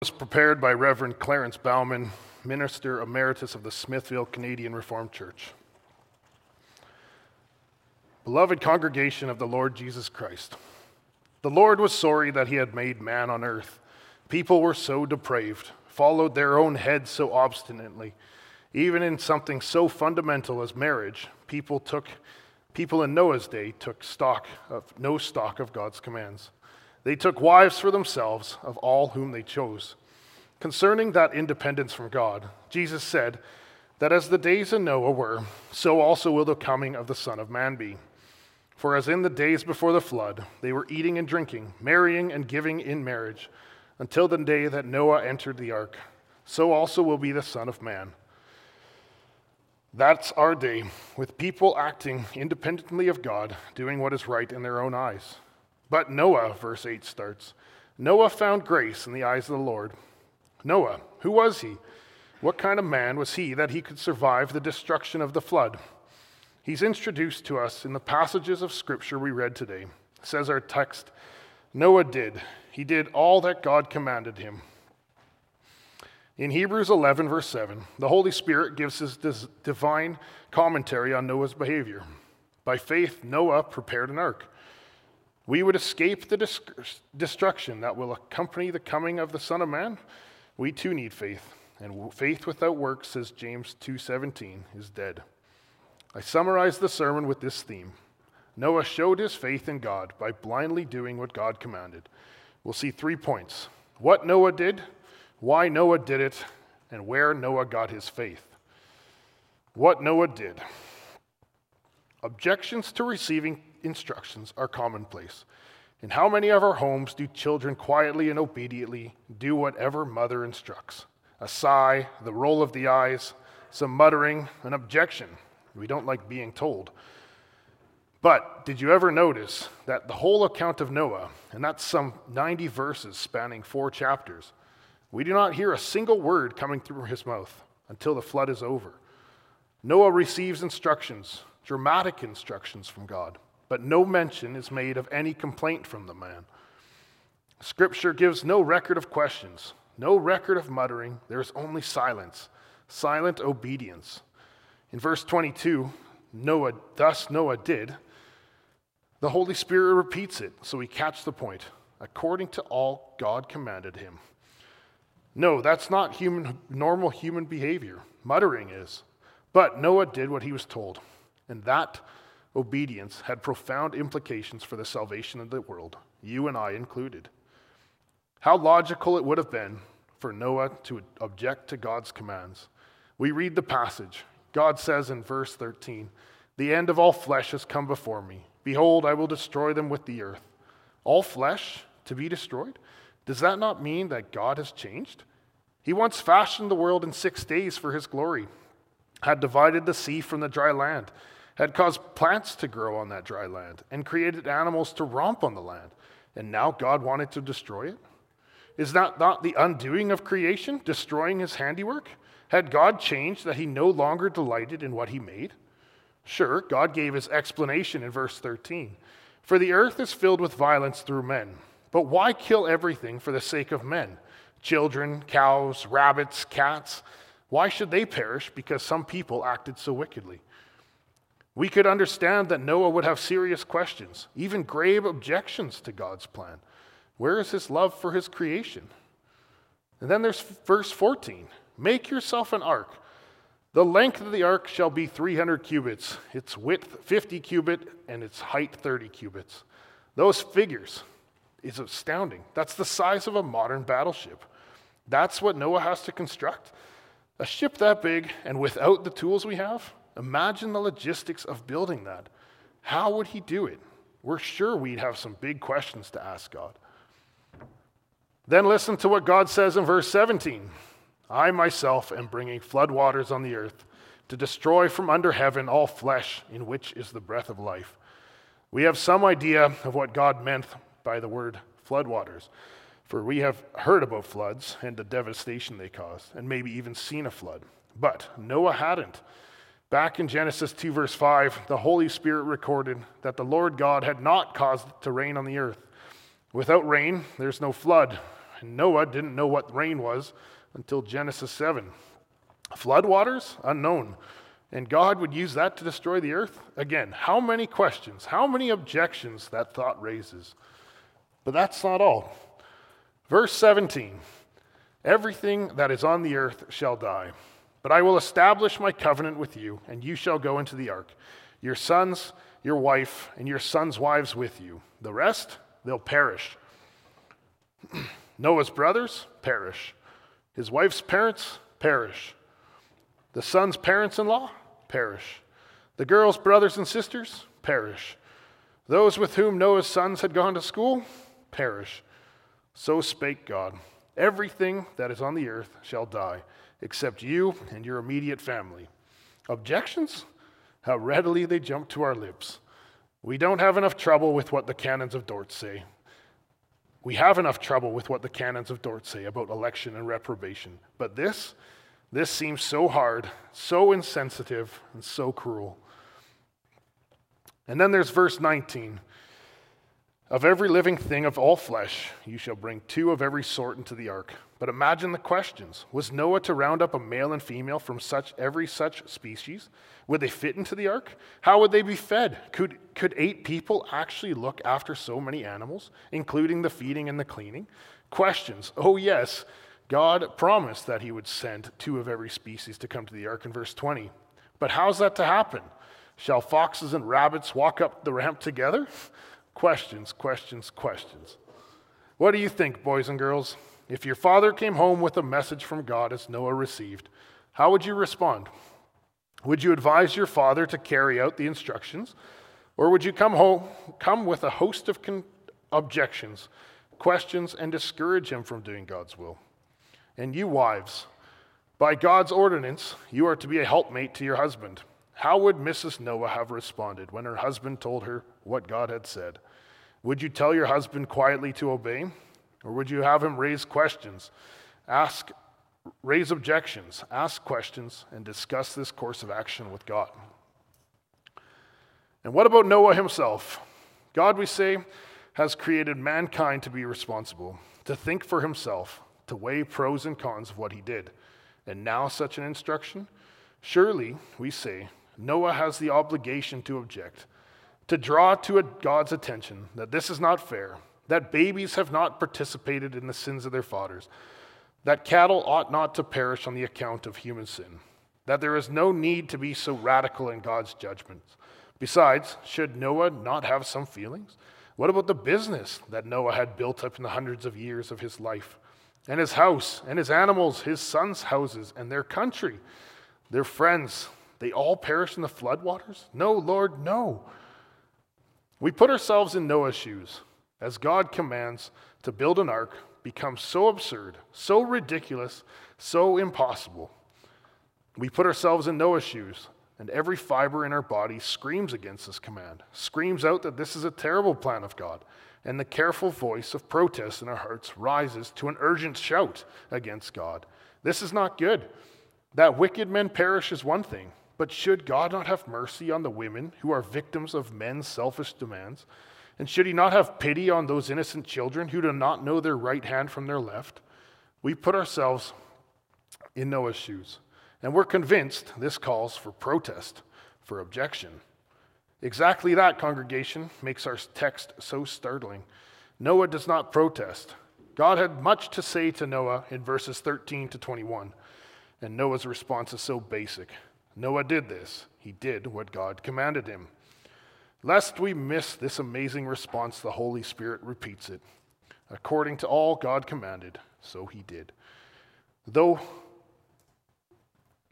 was prepared by Reverend Clarence Bouwman, Minister Emeritus of the Smithville Canadian Reformed Church. Beloved congregation of the Lord Jesus Christ, the Lord was sorry that he had made man on earth. People were so depraved, followed their own heads so obstinately. Even in something so fundamental as marriage, people took people in Noah's day took stock of no stock of God's commands. They took wives for themselves of all whom they chose. Concerning that independence from God, Jesus said that as the days of Noah were, so also will the coming of the Son of Man be. For as in the days before the flood, they were eating and drinking, marrying and giving in marriage, until the day that Noah entered the ark, so also will be the Son of Man. That's our day, with people acting independently of God, doing what is right in their own eyes. But Noah, verse 8 starts Noah found grace in the eyes of the Lord. Noah, who was he? What kind of man was he that he could survive the destruction of the flood? He's introduced to us in the passages of Scripture we read today. Says our text Noah did. He did all that God commanded him. In Hebrews 11, verse 7, the Holy Spirit gives his divine commentary on Noah's behavior. By faith, Noah prepared an ark we would escape the destruction that will accompany the coming of the Son of Man, we too need faith. And faith without works, says James 2:17, is dead. I summarize the sermon with this theme. Noah showed his faith in God by blindly doing what God commanded. We'll see three points. What Noah did, why Noah did it, and where Noah got his faith. What Noah did. Objections to receiving instructions are commonplace. In how many of our homes do children quietly and obediently do whatever mother instructs? A sigh, the roll of the eyes, some muttering, an objection. We don't like being told. But did you ever notice that the whole account of Noah, and that's some 90 verses spanning four chapters, we do not hear a single word coming through his mouth until the flood is over. Noah receives instructions, dramatic instructions from God but no mention is made of any complaint from the man. Scripture gives no record of questions, no record of muttering. There's only silence, silent obedience. In verse 22, Noah, thus Noah did. The Holy Spirit repeats it, so we catch the point. According to all God commanded him. No, that's not human, normal human behavior. Muttering is. But Noah did what he was told, and that obedience had profound implications for the salvation of the world, you and I included. How logical it would have been for Noah to object to God's commands. We read the passage. God says in verse 13, The end of all flesh has come before me. Behold, I will destroy them with the earth. All flesh to be destroyed? Does that not mean that God has changed? He once fashioned the world in six days for his glory, had divided the sea from the dry land had caused plants to grow on that dry land and created animals to romp on the land. And now God wanted to destroy it? Is that not the undoing of creation, destroying his handiwork? Had God changed that he no longer delighted in what he made? Sure, God gave his explanation in verse 13. For the earth is filled with violence through men. But why kill everything for the sake of men? Children, cows, rabbits, cats. Why should they perish because some people acted so wickedly? We could understand that Noah would have serious questions, even grave objections to God's plan. Where is his love for his creation? And then there's verse 14 Make yourself an ark. The length of the ark shall be 300 cubits, its width 50 cubit, and its height 30 cubits. Those figures is astounding. That's the size of a modern battleship. That's what Noah has to construct. A ship that big and without the tools we have, Imagine the logistics of building that. How would he do it? We're sure we'd have some big questions to ask God. Then listen to what God says in verse 17 I myself am bringing floodwaters on the earth to destroy from under heaven all flesh in which is the breath of life. We have some idea of what God meant by the word floodwaters, for we have heard about floods and the devastation they caused, and maybe even seen a flood. But Noah hadn't. Back in Genesis 2, verse 5, the Holy Spirit recorded that the Lord God had not caused to rain on the earth. Without rain, there's no flood. And Noah didn't know what rain was until Genesis 7. Floodwaters? Unknown. And God would use that to destroy the earth? Again, how many questions, how many objections that thought raises? But that's not all. Verse 17 Everything that is on the earth shall die. But I will establish my covenant with you, and you shall go into the ark, your sons, your wife, and your sons' wives with you. The rest, they'll perish. Noah's brothers perish. His wife's parents perish. The son's parents in law perish. The girl's brothers and sisters perish. Those with whom Noah's sons had gone to school perish. So spake God Everything that is on the earth shall die, except you and your immediate family. Objections? How readily they jump to our lips. We don't have enough trouble with what the canons of Dort say. We have enough trouble with what the canons of Dort say about election and reprobation. But this, this seems so hard, so insensitive, and so cruel. And then there's verse 19 Of every living thing of all flesh, you shall bring two of every sort into the ark. But imagine the questions. Was Noah to round up a male and female from such every such species? Would they fit into the ark? How would they be fed? Could, could eight people actually look after so many animals, including the feeding and the cleaning? Questions. Oh, yes, God promised that he would send two of every species to come to the ark in verse 20. But how's that to happen? Shall foxes and rabbits walk up the ramp together? Questions, questions, questions. What do you think, boys and girls? If your father came home with a message from God as Noah received, how would you respond? Would you advise your father to carry out the instructions? Or would you come home, come with a host of con- objections, questions, and discourage him from doing God's will? And you, wives, by God's ordinance, you are to be a helpmate to your husband. How would Mrs. Noah have responded when her husband told her what God had said? Would you tell your husband quietly to obey? Or would you have him raise questions, ask, raise objections, ask questions, and discuss this course of action with God? And what about Noah himself? God, we say, has created mankind to be responsible, to think for himself, to weigh pros and cons of what he did. And now, such an instruction? Surely, we say, Noah has the obligation to object, to draw to God's attention that this is not fair, that babies have not participated in the sins of their fathers, that cattle ought not to perish on the account of human sin, that there is no need to be so radical in God's judgments. Besides, should Noah not have some feelings? What about the business that Noah had built up in the hundreds of years of his life? and his house, and his animals, his sons' houses, and their country, their friends, they all perish in the floodwaters? No, Lord, no. We put ourselves in Noah's shoes, as God commands to build an ark becomes so absurd, so ridiculous, so impossible. We put ourselves in Noah's shoes, and every fiber in our body screams against this command, screams out that this is a terrible plan of God and the careful voice of protest in our hearts rises to an urgent shout against God. This is not good. That wicked men perish is one thing, but should God not have mercy on the women who are victims of men's selfish demands? And should he not have pity on those innocent children who do not know their right hand from their left? We put ourselves in Noah's shoes, and we're convinced this calls for protest, for objection. Exactly that, congregation, makes our text so startling. Noah does not protest. God had much to say to Noah in verses 13 to 21, and Noah's response is so basic. Noah did this, he did what God commanded him. Lest we miss this amazing response, the Holy Spirit repeats it. According to all God commanded, so he did. Though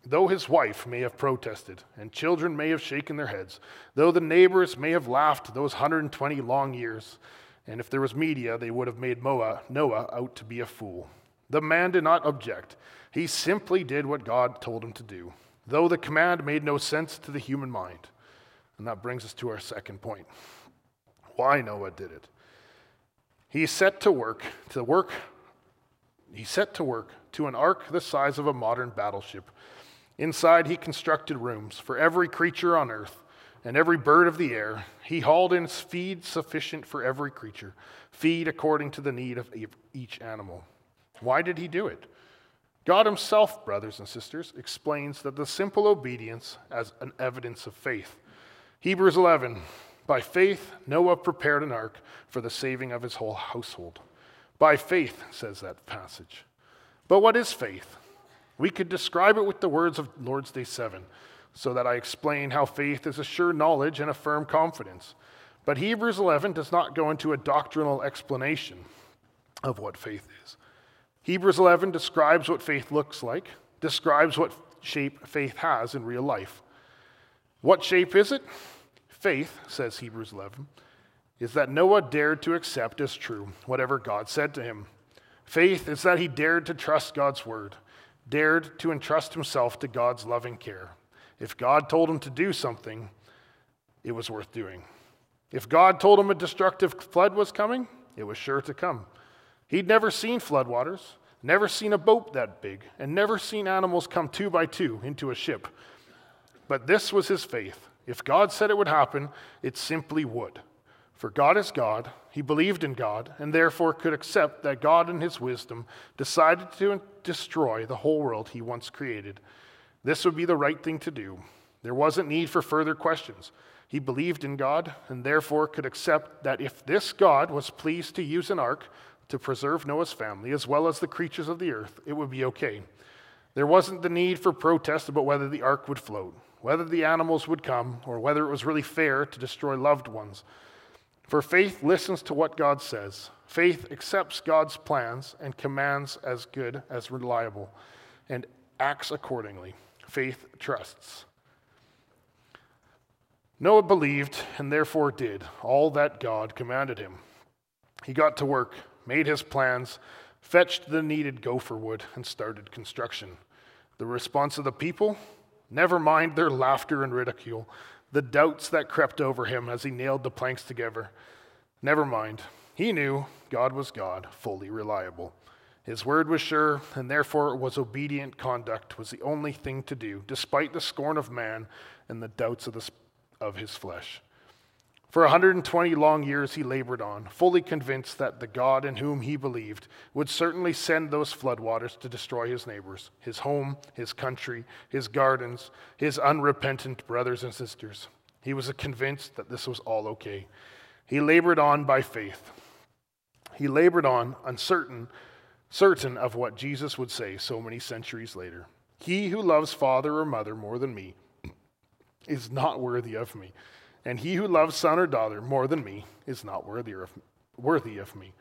Though his wife may have protested, and children may have shaken their heads, though the neighbors may have laughed those 120 long years, and if there was media, they would have made Noah, Noah out to be a fool. The man did not object. He simply did what God told him to do, though the command made no sense to the human mind. And that brings us to our second point why Noah did it. He set to work to work he set to work to an ark the size of a modern battleship Inside, he constructed rooms for every creature on earth and every bird of the air. He hauled in feed sufficient for every creature, feed according to the need of each animal. Why did he do it? God himself, brothers and sisters, explains that the simple obedience as an evidence of faith. Hebrews 11 By faith, Noah prepared an ark for the saving of his whole household. By faith, says that passage. But what is faith? We could describe it with the words of Lord's Day 7, so that I explain how faith is a sure knowledge and a firm confidence. But Hebrews 11 does not go into a doctrinal explanation of what faith is. Hebrews 11 describes what faith looks like, describes what shape faith has in real life. What shape is it? Faith, says Hebrews 11, is that Noah dared to accept as true whatever God said to him. Faith is that he dared to trust God's word, dared to entrust himself to God's loving care. If God told him to do something, it was worth doing. If God told him a destructive flood was coming, it was sure to come. He'd never seen floodwaters, never seen a boat that big, and never seen animals come two by two into a ship. But this was his faith. If God said it would happen, it simply would. For God is God, he believed in God, and therefore could accept that God, in his wisdom, decided to destroy the whole world he once created. This would be the right thing to do. There wasn't need for further questions. He believed in God, and therefore could accept that if this God was pleased to use an ark to preserve Noah's family, as well as the creatures of the earth, it would be okay. There wasn't the need for protest about whether the ark would float, whether the animals would come, or whether it was really fair to destroy loved ones. For faith listens to what God says. Faith accepts God's plans and commands as good as reliable and acts accordingly. Faith trusts. Noah believed and therefore did all that God commanded him. He got to work made his plans, fetched the needed gopher wood, and started construction. The response of the people? Never mind their laughter and ridicule, the doubts that crept over him as he nailed the planks together. Never mind. He knew God was God, fully reliable. His word was sure, and therefore it was obedient conduct was the only thing to do, despite the scorn of man and the doubts of, the, of his flesh. For 120 long years he labored on, fully convinced that the God in whom he believed would certainly send those floodwaters to destroy his neighbors, his home, his country, his gardens, his unrepentant brothers and sisters. He was convinced that this was all okay. He labored on by faith. He labored on, uncertain, certain of what Jesus would say so many centuries later. He who loves father or mother more than me is not worthy of me and he who loves son or daughter more than me is not worthy of, worthy of me.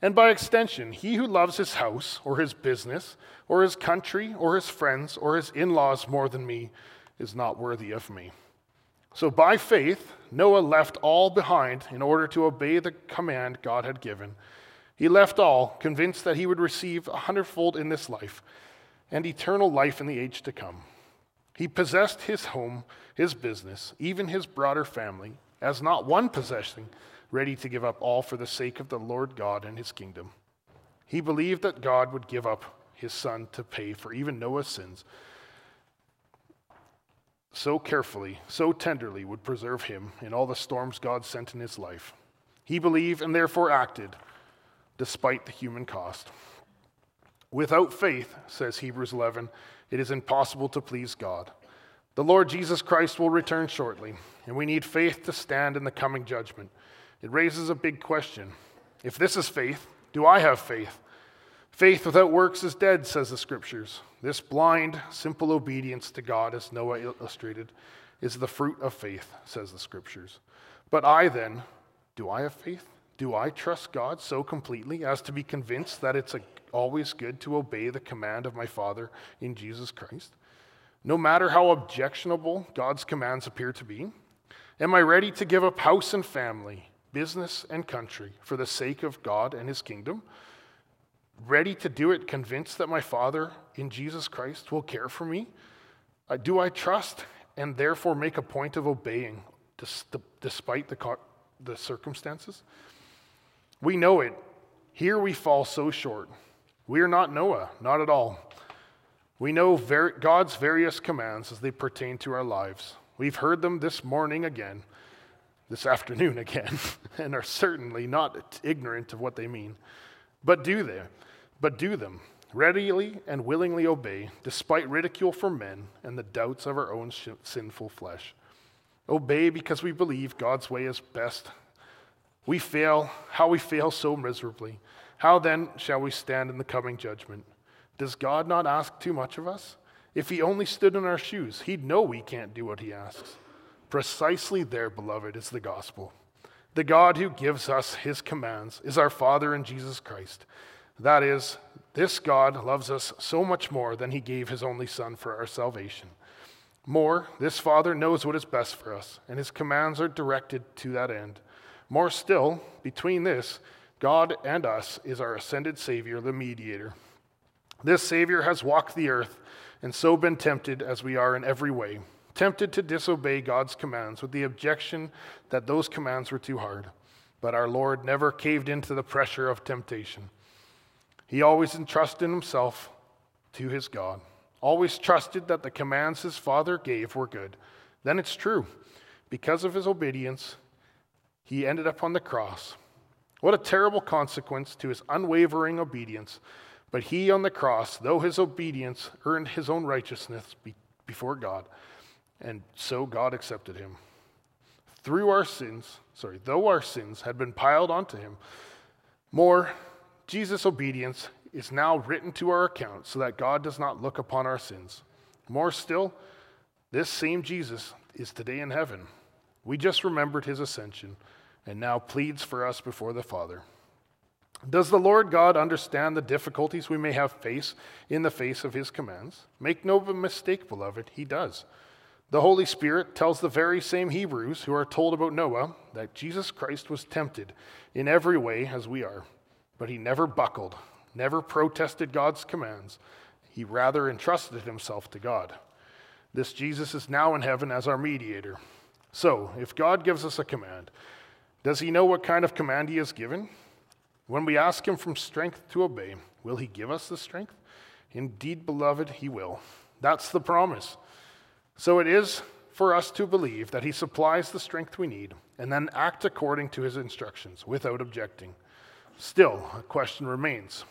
And by extension, he who loves his house or his business or his country or his friends or his in laws more than me is not worthy of me. So by faith, Noah left all behind in order to obey the command God had given. He left all, convinced that he would receive a hundredfold in this life and eternal life in the age to come. He possessed his home, his business, even his broader family, as not one possessing, ready to give up all for the sake of the Lord God and his kingdom. He believed that God would give up his son to pay for even Noah's sins. So carefully, so tenderly would preserve him in all the storms God sent in his life. He believed and therefore acted despite the human cost. Without faith, says Hebrews 11, it is impossible to please God. The Lord Jesus Christ will return shortly, and we need faith to stand in the coming judgment. It raises a big question. If this is faith, do I have faith? Faith without works is dead, says the scriptures. This blind, simple obedience to God, as Noah illustrated, is the fruit of faith, says the scriptures. But I then, do I have faith? Do I trust God so completely as to be convinced that it's a always good to obey the command of my Father in Jesus Christ? No matter how objectionable God's commands appear to be? Am I ready to give up house and family, business and country for the sake of God and his kingdom? Ready to do it, convinced that my Father in Jesus Christ will care for me? Uh, do I trust and therefore make a point of obeying despite the, the circumstances? We know it. Here we fall so short. We are not Noah, not at all. We know ver- God's various commands as they pertain to our lives. We've heard them this morning again, this afternoon again, and are certainly not ignorant of what they mean. But do they? but do them, readily and willingly obey, despite ridicule from men and the doubts of our own sh- sinful flesh. Obey because we believe God's way is best. We fail, how we fail so miserably. How then shall we stand in the coming judgment? Does God not ask too much of us? If he only stood in our shoes, he'd know we can't do what he asks. Precisely there, beloved, is the gospel. The God who gives us his commands is our Father in Jesus Christ. That is, this God loves us so much more than he gave his only Son for our salvation. More, this Father knows what is best for us, and his commands are directed to that end. More still, between this, God and us is our ascended Savior, the mediator. This Savior has walked the earth and so been tempted as we are in every way, tempted to disobey God's commands with the objection that those commands were too hard. But our Lord never caved into the pressure of temptation. He always entrusted himself to his God, always trusted that the commands his Father gave were good. Then it's true. Because of his obedience, he ended up on the cross. What a terrible consequence to his unwavering obedience but he on the cross, though his obedience earned his own righteousness before God, and so God accepted him. Through our sins, sorry, though our sins had been piled onto him, more, Jesus' obedience is now written to our account so that God does not look upon our sins. More still, this same Jesus is today in heaven. We just remembered his ascension and now pleads for us before the Father. Does the Lord God understand the difficulties we may have face in the face of his commands? Make no mistake, beloved, he does. The Holy Spirit tells the very same Hebrews who are told about Noah that Jesus Christ was tempted in every way as we are, but he never buckled, never protested God's commands. He rather entrusted himself to God. This Jesus is now in heaven as our mediator. So, if God gives us a command, does he know what kind of command he has given? When we ask Him from strength to obey, will He give us the strength? Indeed, beloved, He will. That's the promise. So it is for us to believe that He supplies the strength we need and then act according to His instructions without objecting. Still, a question remains.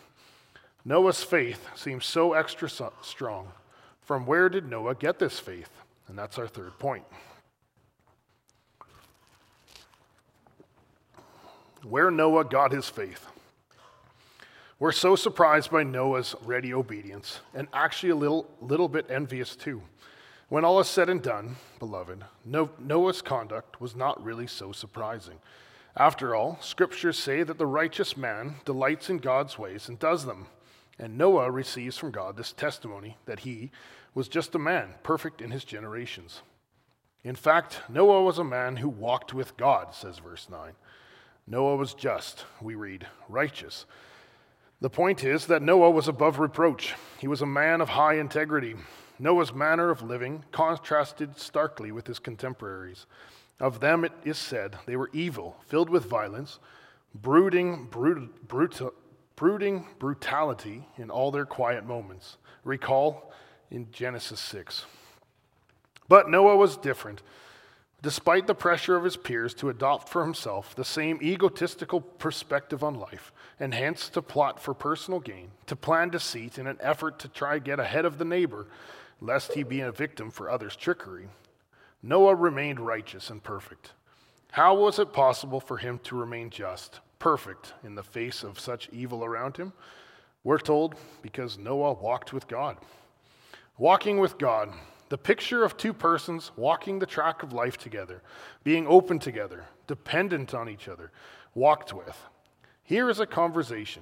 Noah's faith seems so extra strong. From where did Noah get this faith? And that's our third point. Where Noah got his faith. We're so surprised by Noah's ready obedience, and actually a little, little bit envious too. When all is said and done, beloved, Noah's conduct was not really so surprising. After all, scriptures say that the righteous man delights in God's ways and does them. And Noah receives from God this testimony that he was just a man, perfect in his generations. In fact, Noah was a man who walked with God, says verse 9. Noah was just, we read, righteous. The point is that Noah was above reproach. He was a man of high integrity. Noah's manner of living contrasted starkly with his contemporaries. Of them it is said they were evil, filled with violence, brooding, brut, brutal, brooding brutality in all their quiet moments. Recall in Genesis 6. But Noah was different. Despite the pressure of his peers to adopt for himself the same egotistical perspective on life, and hence to plot for personal gain, to plan deceit in an effort to try get ahead of the neighbor, lest he be a victim for others' trickery, Noah remained righteous and perfect. How was it possible for him to remain just, perfect, in the face of such evil around him? We're told because Noah walked with God. Walking with God the picture of two persons walking the track of life together, being open together, dependent on each other, walked with. Here is a conversation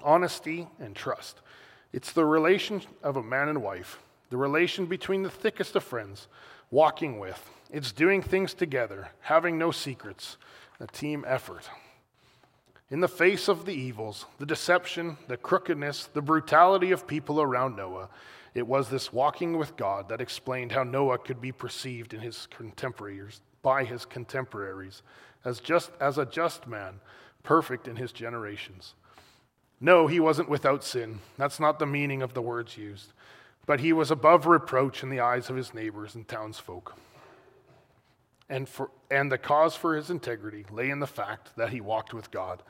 honesty and trust. It's the relation of a man and wife, the relation between the thickest of friends, walking with. It's doing things together, having no secrets, a team effort. In the face of the evils, the deception, the crookedness, the brutality of people around Noah, it was this walking with God that explained how Noah could be perceived in his contemporaries by his contemporaries as just as a just man, perfect in his generations. No, he wasn't without sin. That's not the meaning of the words used. But he was above reproach in the eyes of his neighbors and townsfolk. And, for, and the cause for his integrity lay in the fact that he walked with God.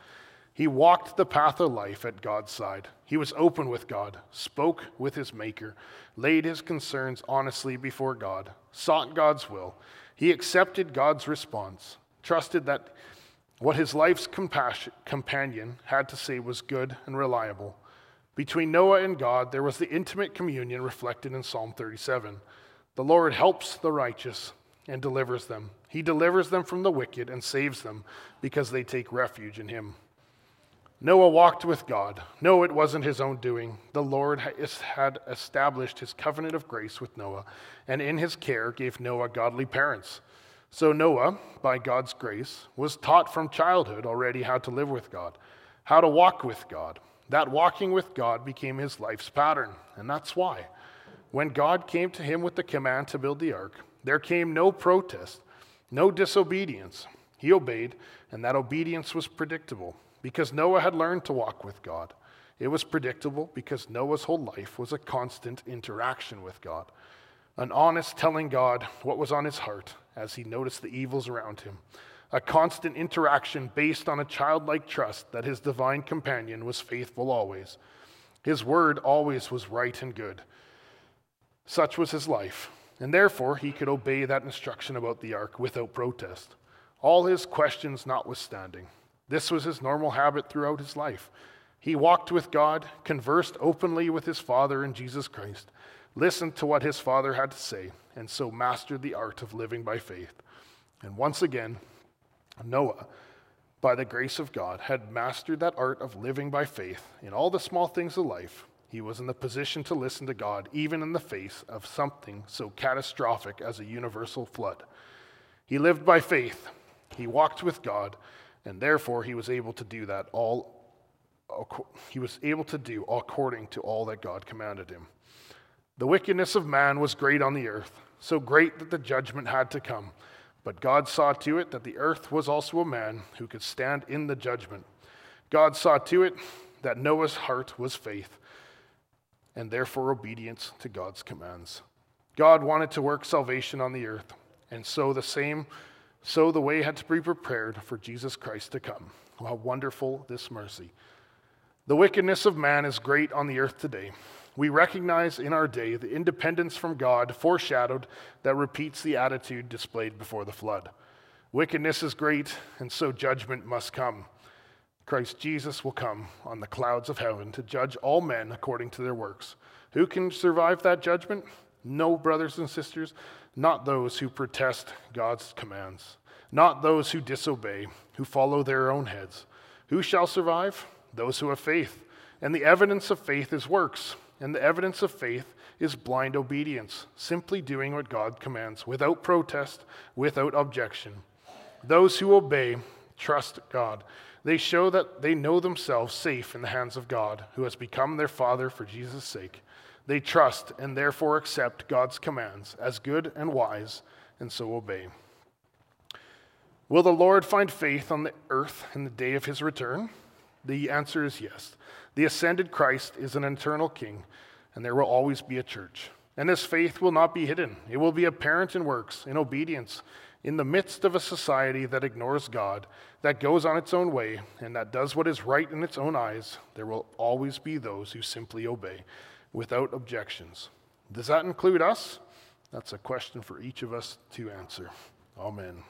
He walked the path of life at God's side. He was open with God, spoke with his Maker, laid his concerns honestly before God, sought God's will. He accepted God's response, trusted that what his life's companion had to say was good and reliable. Between Noah and God, there was the intimate communion reflected in Psalm 37. The Lord helps the righteous and delivers them. He delivers them from the wicked and saves them because they take refuge in him. Noah walked with God. No, it wasn't his own doing. The Lord had established his covenant of grace with Noah, and in his care gave Noah godly parents. So Noah, by God's grace, was taught from childhood already how to live with God, how to walk with God. That walking with God became his life's pattern, and that's why. When God came to him with the command to build the ark, there came no protest, no disobedience. He obeyed, and that obedience was predictable because Noah had learned to walk with God. It was predictable because Noah's whole life was a constant interaction with God, an honest telling God what was on his heart as he noticed the evils around him, a constant interaction based on a childlike trust that his divine companion was faithful always. His word always was right and good. Such was his life, and therefore he could obey that instruction about the ark without protest, all his questions notwithstanding. This was his normal habit throughout his life. He walked with God, conversed openly with his Father in Jesus Christ, listened to what his Father had to say, and so mastered the art of living by faith. And once again, Noah, by the grace of God, had mastered that art of living by faith in all the small things of life. He was in the position to listen to God, even in the face of something so catastrophic as a universal flood. He lived by faith. He walked with God and therefore he was able to do that all he was able to do according to all that God commanded him. The wickedness of man was great on the earth, so great that the judgment had to come. But God saw to it that the earth was also a man who could stand in the judgment. God saw to it that Noah's heart was faith, and therefore obedience to God's commands. God wanted to work salvation on the earth, and so the same so the way had to be prepared for Jesus Christ to come. How wonderful this mercy. The wickedness of man is great on the earth today. We recognize in our day the independence from God foreshadowed that repeats the attitude displayed before the flood. Wickedness is great, and so judgment must come. Christ Jesus will come on the clouds of heaven to judge all men according to their works. Who can survive that judgment? No, brothers and sisters, not those who protest God's commands, not those who disobey, who follow their own heads. Who shall survive? Those who have faith. And the evidence of faith is works, and the evidence of faith is blind obedience, simply doing what God commands without protest, without objection. Those who obey trust God. They show that they know themselves safe in the hands of God, who has become their Father for Jesus' sake. They trust and therefore accept God's commands as good and wise, and so obey. Will the Lord find faith on the earth in the day of his return? The answer is yes. The ascended Christ is an eternal king, and there will always be a church. And this faith will not be hidden, it will be apparent in works, in obedience, in the midst of a society that ignores God, that goes on its own way, and that does what is right in its own eyes. There will always be those who simply obey without objections. Does that include us? That's a question for each of us to answer. Amen.